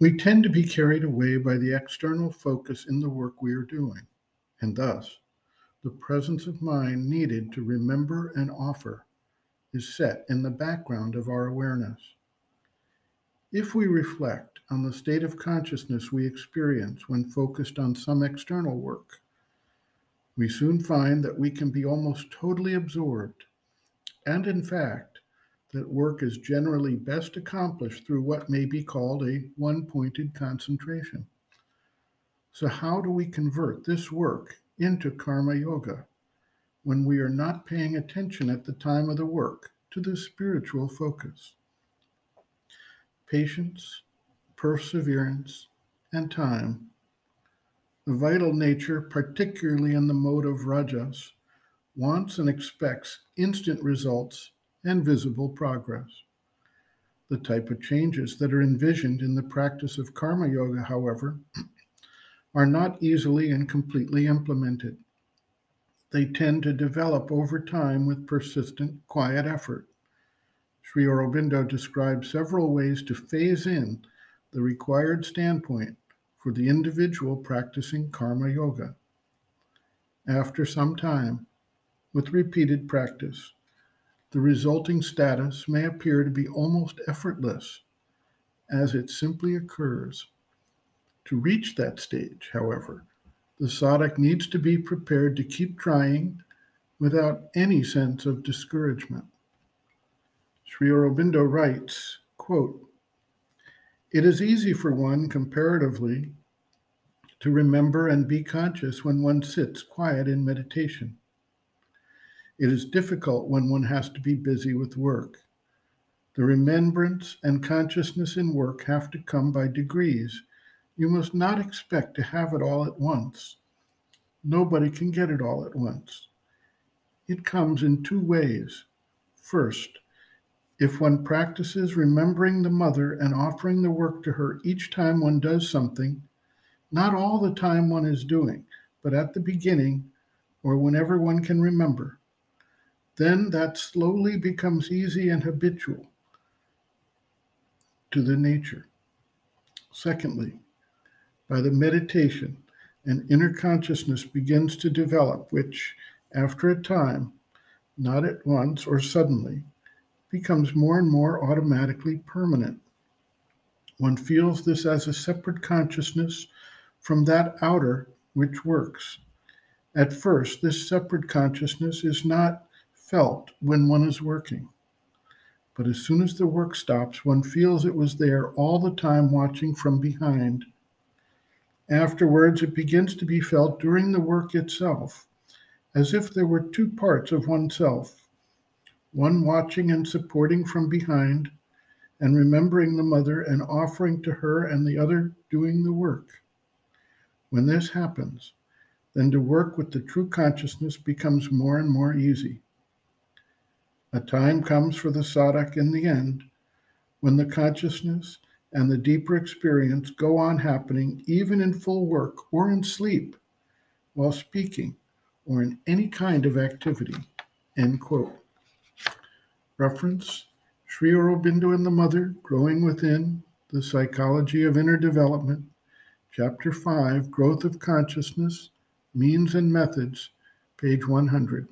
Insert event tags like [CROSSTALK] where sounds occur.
We tend to be carried away by the external focus in the work we are doing, and thus the presence of mind needed to remember and offer is set in the background of our awareness. If we reflect on the state of consciousness we experience when focused on some external work, we soon find that we can be almost totally absorbed, and in fact, that work is generally best accomplished through what may be called a one pointed concentration. So, how do we convert this work into karma yoga when we are not paying attention at the time of the work to the spiritual focus? Patience, perseverance, and time the vital nature, particularly in the mode of rajas, wants and expects instant results and visible progress. The type of changes that are envisioned in the practice of karma yoga, however, [CLEARS THROAT] are not easily and completely implemented. They tend to develop over time with persistent, quiet effort. Sri Aurobindo describes several ways to phase in the required standpoint for the individual practicing karma yoga. After some time, with repeated practice, the resulting status may appear to be almost effortless as it simply occurs. To reach that stage, however, the sadhak needs to be prepared to keep trying without any sense of discouragement. Sri Aurobindo writes, quote, it is easy for one, comparatively, to remember and be conscious when one sits quiet in meditation. It is difficult when one has to be busy with work. The remembrance and consciousness in work have to come by degrees. You must not expect to have it all at once. Nobody can get it all at once. It comes in two ways. First, if one practices remembering the mother and offering the work to her each time one does something, not all the time one is doing, but at the beginning or whenever one can remember, then that slowly becomes easy and habitual to the nature. Secondly, by the meditation, an inner consciousness begins to develop, which, after a time, not at once or suddenly, becomes more and more automatically permanent. One feels this as a separate consciousness from that outer which works. At first, this separate consciousness is not felt when one is working. But as soon as the work stops, one feels it was there all the time watching from behind. Afterwards, it begins to be felt during the work itself, as if there were two parts of oneself one watching and supporting from behind, and remembering the mother and offering to her, and the other doing the work. When this happens, then to work with the true consciousness becomes more and more easy. A time comes for the sadhak in the end when the consciousness and the deeper experience go on happening even in full work or in sleep, while speaking, or in any kind of activity. End quote. Reference Sri Aurobindo and the Mother, Growing Within, The Psychology of Inner Development, Chapter 5, Growth of Consciousness, Means and Methods, page 100.